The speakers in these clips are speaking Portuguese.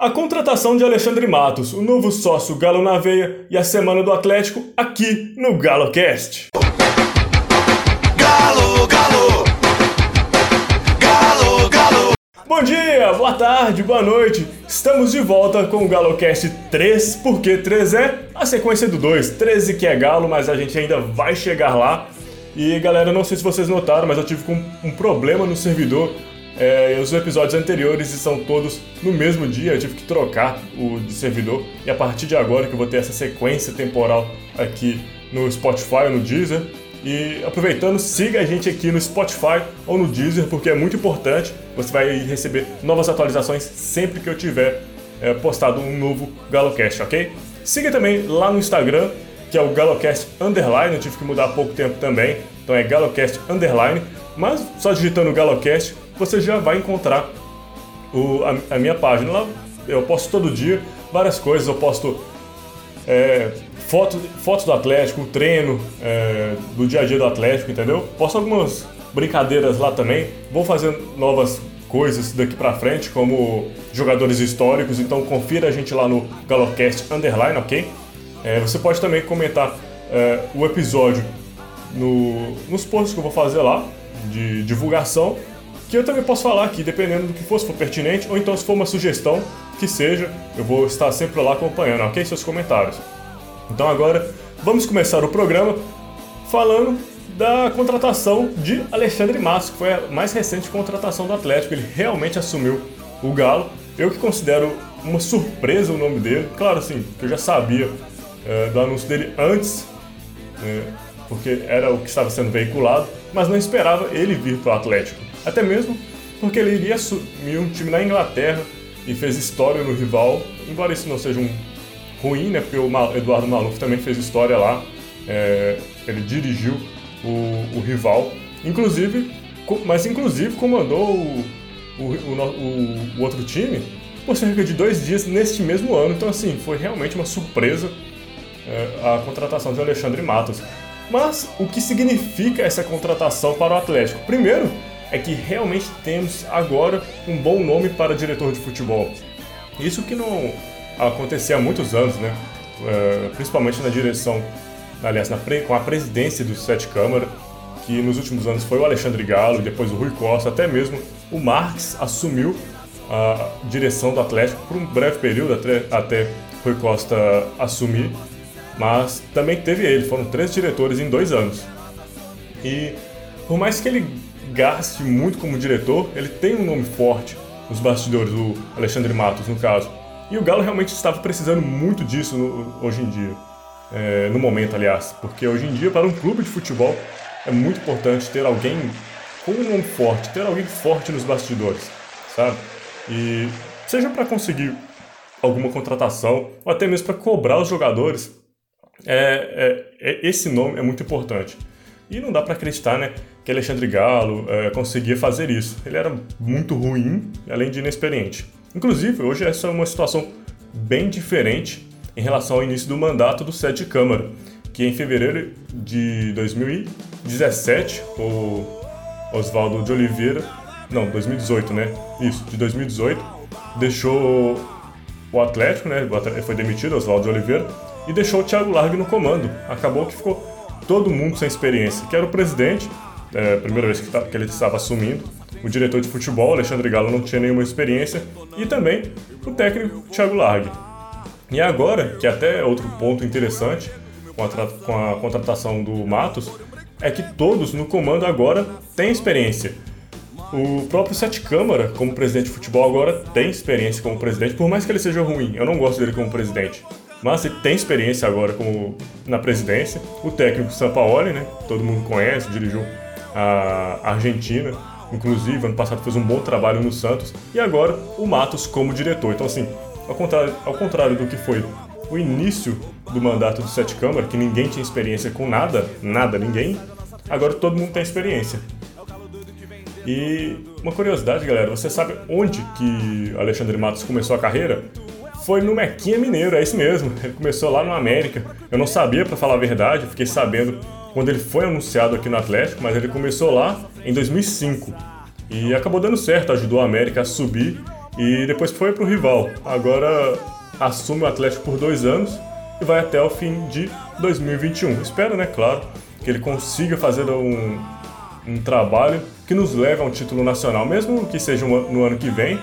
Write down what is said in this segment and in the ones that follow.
A contratação de Alexandre Matos, o novo sócio Galo na Veia e a semana do Atlético aqui no GaloCast. Galo, Galo! Galo, Galo! Bom dia, boa tarde, boa noite. Estamos de volta com o GaloCast 3, porque 3 é a sequência do 2. 13 que é Galo, mas a gente ainda vai chegar lá. E galera, não sei se vocês notaram, mas eu tive um, um problema no servidor é, os episódios anteriores são todos no mesmo dia, eu tive que trocar o de servidor. E a partir de agora que eu vou ter essa sequência temporal aqui no Spotify ou no Deezer. E aproveitando, siga a gente aqui no Spotify ou no Deezer, porque é muito importante. Você vai receber novas atualizações sempre que eu tiver é, postado um novo GaloCast, ok? Siga também lá no Instagram, que é o GaloCast Underline, eu tive que mudar há pouco tempo também. Então é GaloCast Underline, mas só digitando GaloCast você já vai encontrar o, a, a, minha página. Lá eu posto todo dia várias coisas, eu posto é, fotos, fotos do Atlético, treino é, do dia a dia do Atlético, entendeu? Posto algumas brincadeiras lá também. Vou fazendo novas coisas daqui para frente, como jogadores históricos, então confira a gente lá no Galocast Underline, ok? É, você pode também comentar é, o episódio no, nos posts que eu vou fazer lá de divulgação que eu também posso falar aqui, dependendo do que for, se for pertinente, ou então se for uma sugestão, que seja, eu vou estar sempre lá acompanhando, ok? Seus comentários. Então agora, vamos começar o programa falando da contratação de Alexandre Matos, que foi a mais recente contratação do Atlético. Ele realmente assumiu o Galo. Eu que considero uma surpresa o nome dele. Claro, assim, que eu já sabia é, do anúncio dele antes, é, porque era o que estava sendo veiculado, mas não esperava ele vir para o Atlético. Até mesmo porque ele iria assumir um time na Inglaterra e fez história no rival, embora isso não seja um ruim, né? Porque o Eduardo Maluf também fez história lá, é, ele dirigiu o, o, rival, inclusive, mas inclusive comandou o, o, o, outro time por cerca de dois dias neste mesmo ano. Então, assim, foi realmente uma surpresa é, a contratação de Alexandre Matos. Mas o que significa essa contratação para o Atlético? Primeiro, é que realmente temos agora um bom nome para diretor de futebol. Isso que não acontecia há muitos anos, né? Uh, principalmente na direção, aliás, na com a presidência do Sete Câmara, que nos últimos anos foi o Alexandre Galo, depois o Rui Costa, até mesmo o Marques assumiu a direção do Atlético por um breve período, até, até Rui Costa assumir, mas também teve ele, foram três diretores em dois anos. E por mais que ele gaste muito como diretor, ele tem um nome forte nos bastidores, o Alexandre Matos, no caso. E o Galo realmente estava precisando muito disso no, hoje em dia. É, no momento, aliás. Porque hoje em dia, para um clube de futebol, é muito importante ter alguém com um nome forte, ter alguém forte nos bastidores, sabe? E seja para conseguir alguma contratação, ou até mesmo para cobrar os jogadores, é, é, é, esse nome é muito importante. E não dá para acreditar, né, que Alexandre Galo é, conseguia fazer isso. Ele era muito ruim, além de inexperiente. Inclusive, hoje essa é uma situação bem diferente em relação ao início do mandato do Sete Câmara, que em fevereiro de 2017, o Oswaldo de Oliveira, não, 2018, né? Isso, de 2018, deixou o Atlético, né? Foi demitido, Oswaldo de Oliveira, e deixou o Thiago Largue no comando. Acabou que ficou todo mundo sem experiência, que era o presidente, é, primeira vez que, tá, que ele estava assumindo, o diretor de futebol, Alexandre Galo, não tinha nenhuma experiência, e também o técnico Thiago Largue. E agora, que até é outro ponto interessante com a, com a contratação do Matos, é que todos no comando agora têm experiência. O próprio Sete Câmara, como presidente de futebol, agora tem experiência como presidente, por mais que ele seja ruim. Eu não gosto dele como presidente mas ele tem experiência agora como na presidência. O técnico Sampaoli, né? Todo mundo conhece, dirigiu a Argentina, inclusive ano passado fez um bom trabalho no Santos e agora o Matos como diretor. Então assim, ao contrário, ao contrário do que foi o início do mandato do Sete Câmara, que ninguém tinha experiência com nada, nada, ninguém, agora todo mundo tem experiência. E uma curiosidade, galera, você sabe onde que Alexandre Matos começou a carreira? foi no Mequinha Mineiro, é isso mesmo. Ele começou lá no América. Eu não sabia, para falar a verdade, fiquei sabendo quando ele foi anunciado aqui no Atlético, mas ele começou lá em 2005 e acabou dando certo, ajudou a América a subir e depois foi para o rival. Agora assume o Atlético por dois anos e vai até o fim de 2021. Espero, né, claro, que ele consiga fazer um, um trabalho que nos leve a um título nacional, mesmo que seja no ano que vem,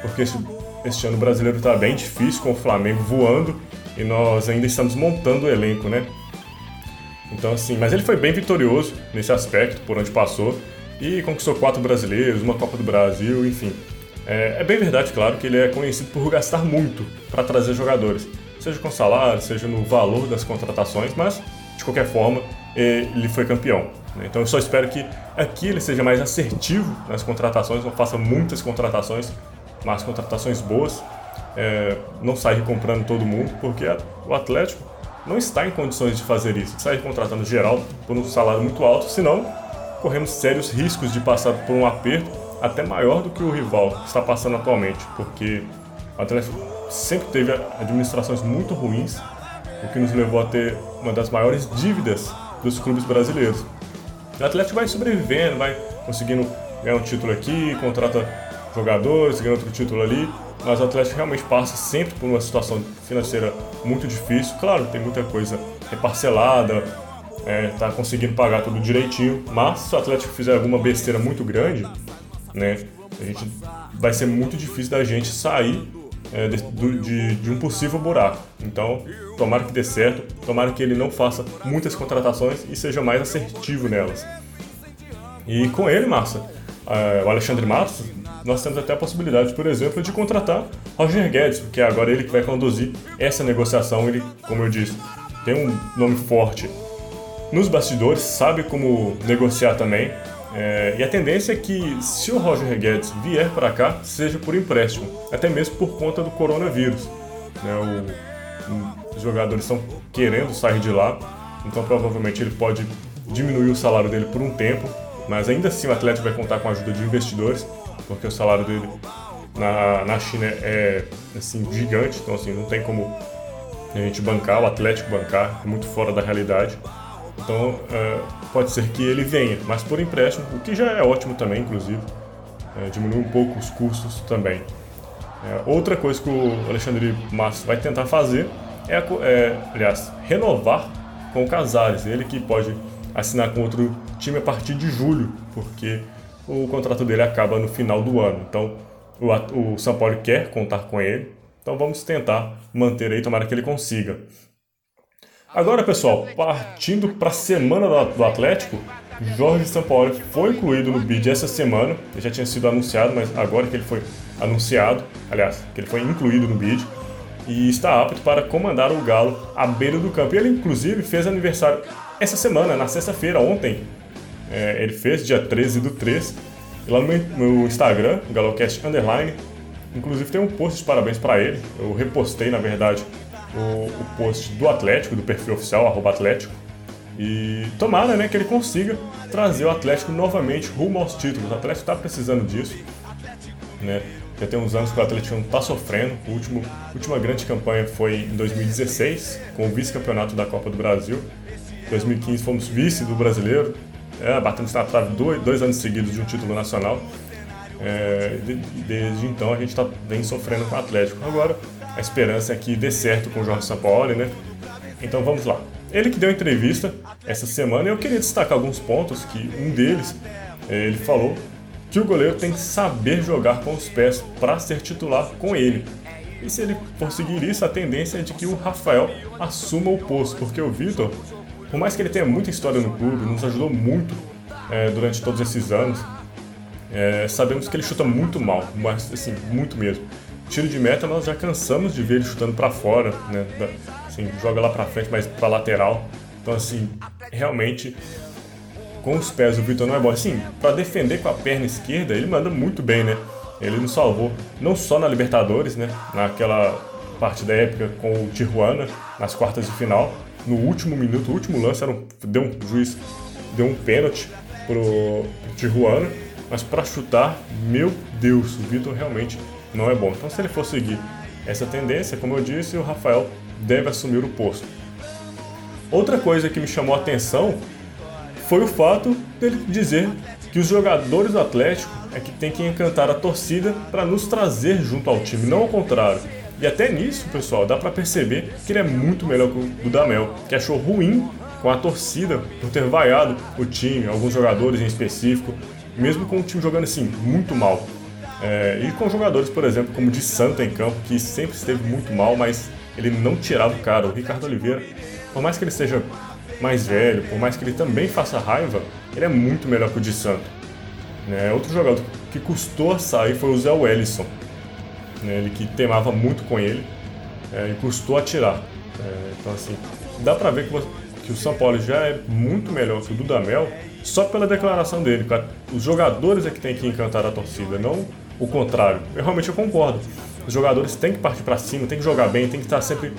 porque este, este ano brasileiro está bem difícil com o Flamengo voando e nós ainda estamos montando o elenco, né? Então, assim, mas ele foi bem vitorioso nesse aspecto, por onde passou, e conquistou quatro brasileiros, uma Copa do Brasil, enfim. É, é bem verdade, claro, que ele é conhecido por gastar muito para trazer jogadores, seja com salário, seja no valor das contratações, mas, de qualquer forma, ele foi campeão. Né? Então, eu só espero que aqui ele seja mais assertivo nas contratações, não faça muitas contratações, mas contratações boas, é, não sair comprando todo mundo, porque o Atlético não está em condições de fazer isso, de sair contratando geral por um salário muito alto, senão corremos sérios riscos de passar por um aperto até maior do que o rival está passando atualmente, porque o Atlético sempre teve administrações muito ruins, o que nos levou a ter uma das maiores dívidas dos clubes brasileiros. O Atlético vai sobrevivendo, vai conseguindo ganhar um título aqui, contrata jogadores, ganha outro título ali, mas o Atlético realmente passa sempre por uma situação financeira muito difícil. Claro, tem muita coisa reparcelada, é, tá conseguindo pagar tudo direitinho, mas se o Atlético fizer alguma besteira muito grande, né, a gente vai ser muito difícil da gente sair é, de, de, de, um possível buraco. Então, tomara que dê certo, tomara que ele não faça muitas contratações e seja mais assertivo nelas. E com ele, Massa, é, o Alexandre Matos nós temos até a possibilidade, por exemplo, de contratar Roger Guedes, porque é agora ele que vai conduzir essa negociação. Ele, como eu disse, tem um nome forte nos bastidores, sabe como negociar também. É, e a tendência é que, se o Roger Guedes vier para cá, seja por empréstimo, até mesmo por conta do coronavírus. Né? O, os jogadores estão querendo sair de lá, então provavelmente ele pode diminuir o salário dele por um tempo, mas ainda assim o Atlético vai contar com a ajuda de investidores porque o salário dele na, na China é assim, gigante, então assim, não tem como a gente bancar, o Atlético bancar, é muito fora da realidade. Então é, pode ser que ele venha, mas por empréstimo, o que já é ótimo também, inclusive, é, diminui um pouco os custos também. É, outra coisa que o Alexandre Massa vai tentar fazer é, é, aliás, renovar com o Casares, ele que pode assinar com outro time a partir de julho, porque o contrato dele acaba no final do ano. Então, o, o São Paulo quer contar com ele. Então, vamos tentar manter aí, tomara que ele consiga. Agora, pessoal, partindo para a semana do Atlético, Jorge Sampaoli foi incluído no bid essa semana. Ele já tinha sido anunciado, mas agora que ele foi anunciado, aliás, que ele foi incluído no bid, e está apto para comandar o Galo à beira do campo. E ele, inclusive, fez aniversário essa semana, na sexta-feira, ontem, é, ele fez, dia 13 do 3. E lá no meu, Instagram, Galocast Underline, inclusive tem um post de parabéns para ele. Eu repostei, na verdade, o, o, post do Atlético, do perfil oficial, arroba Atlético. E tomara né, que ele consiga trazer o Atlético novamente rumo aos títulos. O Atlético está precisando disso. Né? Já tem uns anos que o Atlético não está sofrendo. A último, última grande campanha foi em 2016, com o vice-campeonato da Copa do Brasil. Em 2015 fomos vice do brasileiro é, batendo na trave dois, dois anos seguidos de um título nacional. É, de, desde então a gente tá, vem sofrendo com o Atlético. Agora a esperança é que dê certo com o Jorge Sampaoli, né? Então vamos lá. Ele que deu entrevista essa semana, eu queria destacar alguns pontos que um deles é, ele falou que o goleiro tem que saber jogar com os pés para ser titular com ele. E se ele conseguir isso, a tendência é de que o Rafael assuma o posto, porque o Vitor por mais que ele tenha muita história no clube, nos ajudou muito é, durante todos esses anos, é, sabemos que ele chuta muito mal, mas assim, muito mesmo. Tiro de meta, nós já cansamos de ver ele chutando para fora, né? Assim, joga lá para frente, mas para lateral. Então, assim, realmente, com os pés o Vitor não é bom. Assim, para defender com a perna esquerda, ele manda muito bem, né? Ele nos salvou, não só na Libertadores, né? Naquela partida épica com o Tijuana, nas quartas de final, no último minuto, o último lance, era um, deu um juiz deu um pênalti pro, Tijuana, mas para chutar, meu Deus, o Vitor realmente não é bom. Então, se ele for seguir essa tendência, como eu disse, o Rafael deve assumir o posto. Outra coisa que me chamou a atenção foi o fato dele dizer que os jogadores do Atlético é que tem que encantar a torcida para nos trazer junto ao time, não ao contrário. E até nisso, pessoal, dá para perceber que ele é muito melhor que o Dudamel, que achou ruim com a torcida por ter vaiado o time, alguns jogadores em específico, mesmo com o time jogando assim muito mal. É, e com jogadores, por exemplo, como o de Santa em campo, que sempre esteve muito mal, mas ele não tirava o cara. O Ricardo Oliveira, por mais que ele seja mais velho, por mais que ele também faça raiva, ele é muito melhor que o de Santo. Né? Outro jogador que custou a sair foi o Zé Wellison, né? ele que temava muito com ele é, e custou a tirar. É, então, assim, dá pra ver que, que, o São Paulo já é muito melhor que o Dudamel só pela declaração dele. Os jogadores é que tem que encantar a torcida, não o contrário. Eu realmente eu concordo. Os jogadores têm que partir para cima, têm que jogar bem, têm que estar sempre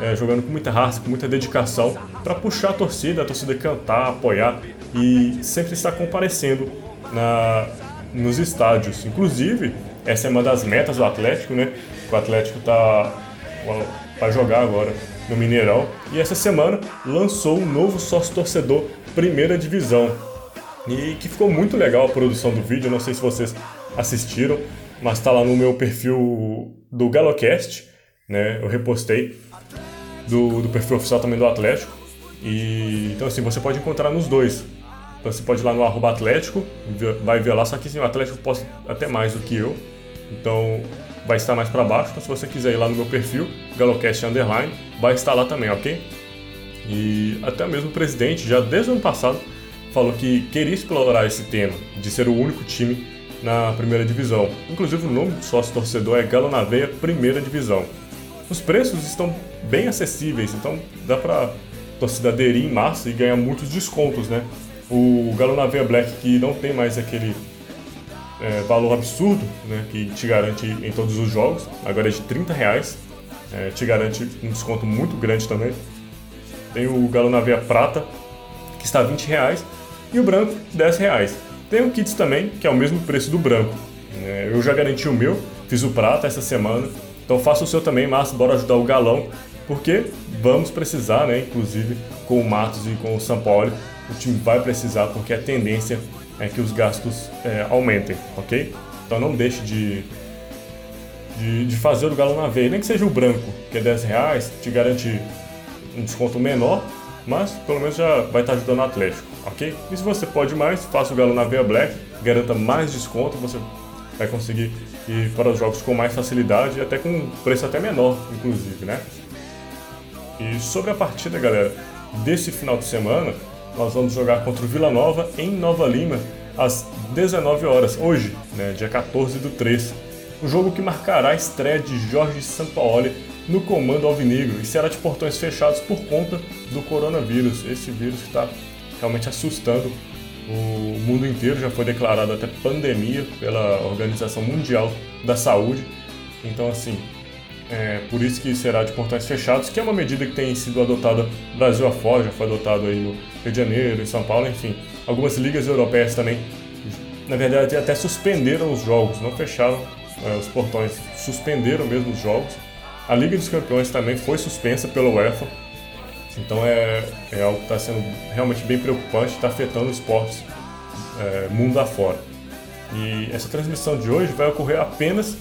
é, jogando com muita raça, com muita dedicação, para puxar a torcida, a torcida cantar, apoiar e sempre estar comparecendo na, nos estádios. Inclusive, essa é uma das metas do Atlético, né? O Atlético tá vai jogar agora no Mineirão e essa semana lançou um novo sócio torcedor Primeira Divisão. E que ficou muito legal a produção do vídeo, não sei se vocês assistiram, mas está lá no meu perfil do Galocast, né? Eu repostei do, do perfil oficial também do Atlético. E então assim, você pode encontrar nos dois. Então você pode ir lá no arroba Atlético, vai ver lá, só que assim, o Atlético posta até mais do que eu. Então vai estar mais para baixo. Então se você quiser ir lá no meu perfil, Galocast Underline, vai estar lá também, ok? E até mesmo o presidente, já desde o ano passado, falou que queria explorar esse tema de ser o único time na primeira divisão. Inclusive o nome do sócio torcedor é Galo na Veia Primeira Divisão. Os preços estão bem acessíveis, então dá para torcida aderir em massa e ganhar muitos descontos, né? O Galo na Veia Black que não tem mais aquele é, valor absurdo, né, que te garante em todos os jogos, agora é de 30 reais, é, te garante um desconto muito grande também. Tem o Galo na Veia Prata, que está 20 reais, e o branco 10 reais. Tem o Kits também, que é o mesmo preço do branco. É, eu já garanti o meu, fiz o prata essa semana, então faça o seu também, mas bora ajudar o galão, porque vamos precisar, né? Inclusive com o Matos e com o São o time vai precisar, porque a tendência é que os gastos é, aumentem, ok? Então não deixe de, de, de, fazer o galão na veia, nem que seja o branco, que é 10 reais, te garante um desconto menor, mas pelo menos já vai estar ajudando o Atlético, ok? E se você pode mais, faça o galão na veia black, garanta mais desconto, você vai conseguir ir para os jogos com mais facilidade e até com preço até menor, inclusive, né? E sobre a partida, galera, desse final de semana, nós vamos jogar contra o Vila Nova em Nova Lima às 19 horas, hoje, né, dia 14 do 3. O jogo que marcará a estreia de Jorge Sampaoli no comando alvinegro e será de portões fechados por conta do coronavírus. Esse vírus que está realmente assustando o mundo inteiro, já foi declarado até pandemia pela Organização Mundial da Saúde. Então, assim, é por isso que será de portões fechados, que é uma medida que tem sido adotada Brasil afora, já foi adotado aí no Rio de Janeiro, em São Paulo, enfim. Algumas ligas europeias também, na verdade, até suspenderam os jogos, não fecharam é, os portões, suspenderam mesmo os jogos. A Liga dos Campeões também foi suspensa pela UEFA, então é, é algo que está sendo realmente bem preocupante, está afetando esportes é, mundo afora. E essa transmissão de hoje vai ocorrer apenas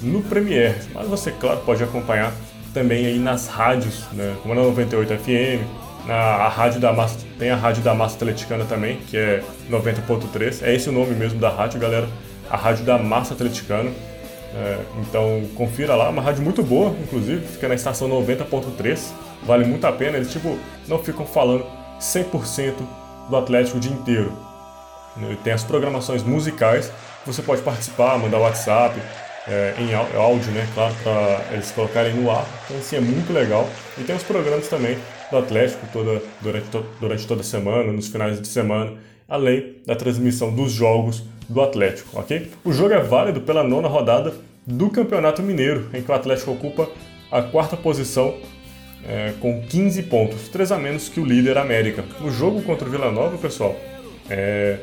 no Premiere, mas você, claro, pode acompanhar também aí nas rádios, né, como na 98 FM, na a rádio da massa, tem a rádio da Massa Atleticana também, que é 90.3, é esse o nome mesmo da rádio, galera, a rádio da Massa Atleticana. É, então confira lá, uma rádio muito boa, inclusive, fica na estação 90.3, vale muito a pena, eles tipo não ficam falando 100% do Atlético o dia inteiro. Tem as programações musicais, você pode participar, mandar WhatsApp, é, em áudio, né, claro, para eles colocarem no ar. Então, assim, é muito legal. E tem os programas também do Atlético toda, durante, to, durante toda a semana, nos finais de semana, além da transmissão dos jogos do Atlético, ok? O jogo é válido pela nona rodada do Campeonato Mineiro, em que o Atlético ocupa a quarta posição é, com 15 pontos, 3 a menos que o líder América. O jogo contra o Vila Nova, pessoal, é,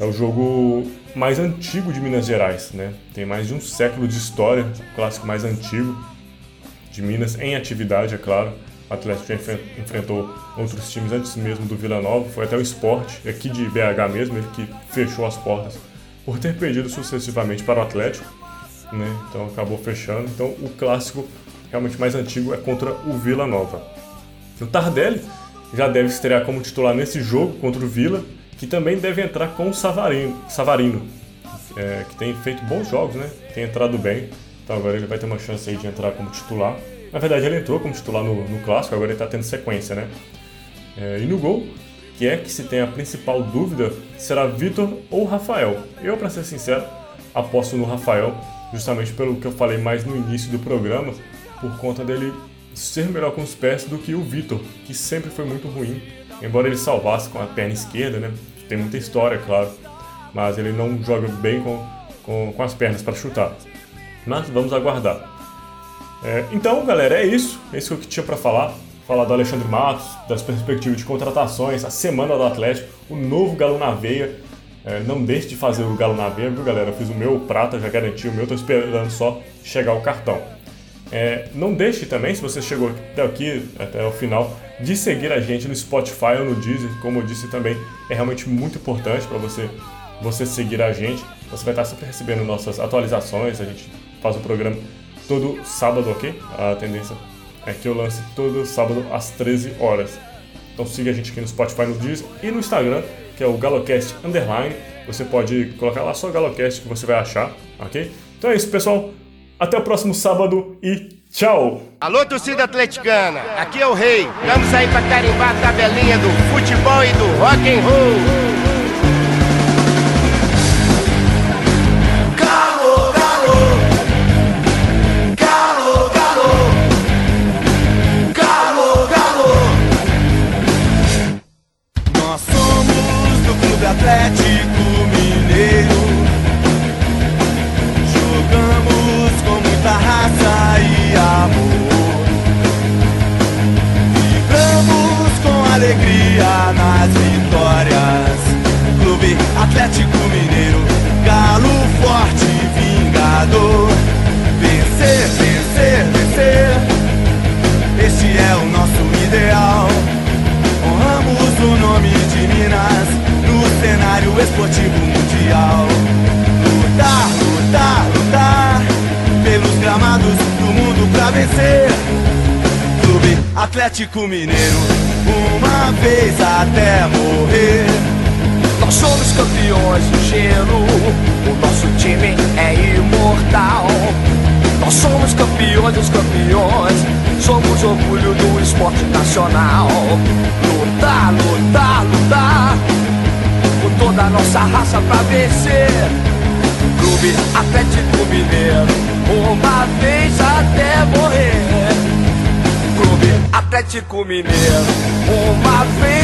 é o jogo mais antigo de Minas Gerais, né? Tem mais de um século de história, o clássico mais antigo de Minas em atividade, é claro. O Atlético já enfrentou outros times antes mesmo do Vila Nova, foi até o Esporte, aqui de BH mesmo, ele que fechou as portas por ter perdido sucessivamente para o Atlético, né? Então acabou fechando. Então o clássico realmente mais antigo é contra o Vila Nova. O Tardelli já deve estrear como titular nesse jogo contra o Vila, que também deve entrar com o Savarino, Savarino é, que tem feito bons jogos, né? Tem entrado bem. Então agora ele vai ter uma chance aí de entrar como titular. Na verdade, ele entrou como titular no, no clássico, agora ele está tendo sequência, né? É, e no gol, que é que se tem a principal dúvida, será Vitor ou Rafael. Eu, para ser sincero, aposto no Rafael, justamente pelo que eu falei mais no início do programa, por conta dele ser melhor com os pés do que o Vitor, que sempre foi muito ruim, embora ele salvasse com a perna esquerda, né? Tem muita história, claro, mas ele não joga bem com, com, com as pernas para chutar. Mas vamos aguardar. É, então, galera, é isso. É isso que tinha para falar. Falar do Alexandre Matos, das perspectivas de contratações, a semana do Atlético, o novo Galo na Veia. É, não deixe de fazer o Galo na Veia, viu, galera? Eu fiz o meu prata, já garanti o meu, tô esperando só chegar o cartão. É, não deixe também, se você chegou até aqui, até o final, de seguir a gente no Spotify ou no Deezer. Como eu disse também, é realmente muito importante para você, você seguir a gente. Você vai estar sempre recebendo nossas atualizações. A gente faz o programa todo sábado, ok? A tendência é que eu lance todo sábado às 13 horas. Então siga a gente aqui no Spotify, no Deezer e no Instagram, que é o Galocast Underline. Você pode colocar lá só Galocast que você vai achar, ok? Então é isso, pessoal. Até o próximo sábado e tchau! Alô, torcida atleticana, aqui é o Rei. Vamos aí pra carimbar a tabelinha do futebol e do rock and roll. Clube Atlético Mineiro. Jogamos com muita raça e amor. Vibramos com alegria nas vitórias. Clube Atlético Mineiro, galo forte, vingador. Vencer, vencer, vencer. Este é o nosso ideal. Esportivo mundial. Lutar, lutar, lutar pelos gramados do mundo pra vencer. Clube Atlético Mineiro, uma vez até morrer. Nós somos campeões do gelo, o nosso time é imortal. Nós somos campeões dos campeões, somos orgulho do esporte nacional. Lutar, lutar, lutar, toda a nossa raça pra vencer. Clube Atlético Mineiro, uma vez até morrer. Clube Atlético Mineiro, uma vez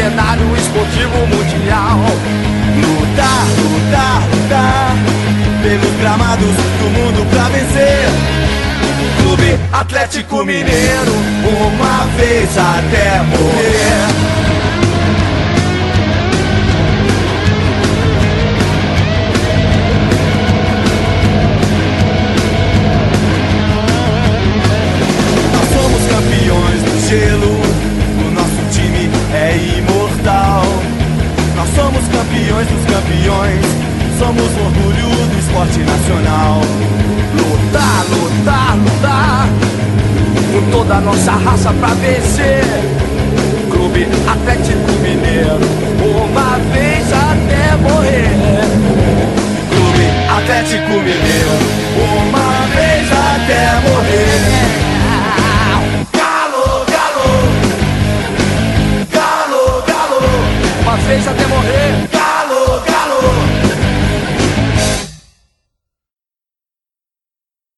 cenário esportivo mundial. Lutar, lutar, lutar pelos gramados do mundo pra vencer. Clube Atlético Mineiro, uma vez até morrer. Campeões dos campeões, somos orgulho do esporte nacional. Lutar, lutar, lutar com toda a nossa raça pra vencer. Clube Atlético Mineiro, uma vez até morrer. Clube Atlético Mineiro, uma vez uma vez até morrer. Galo, galo.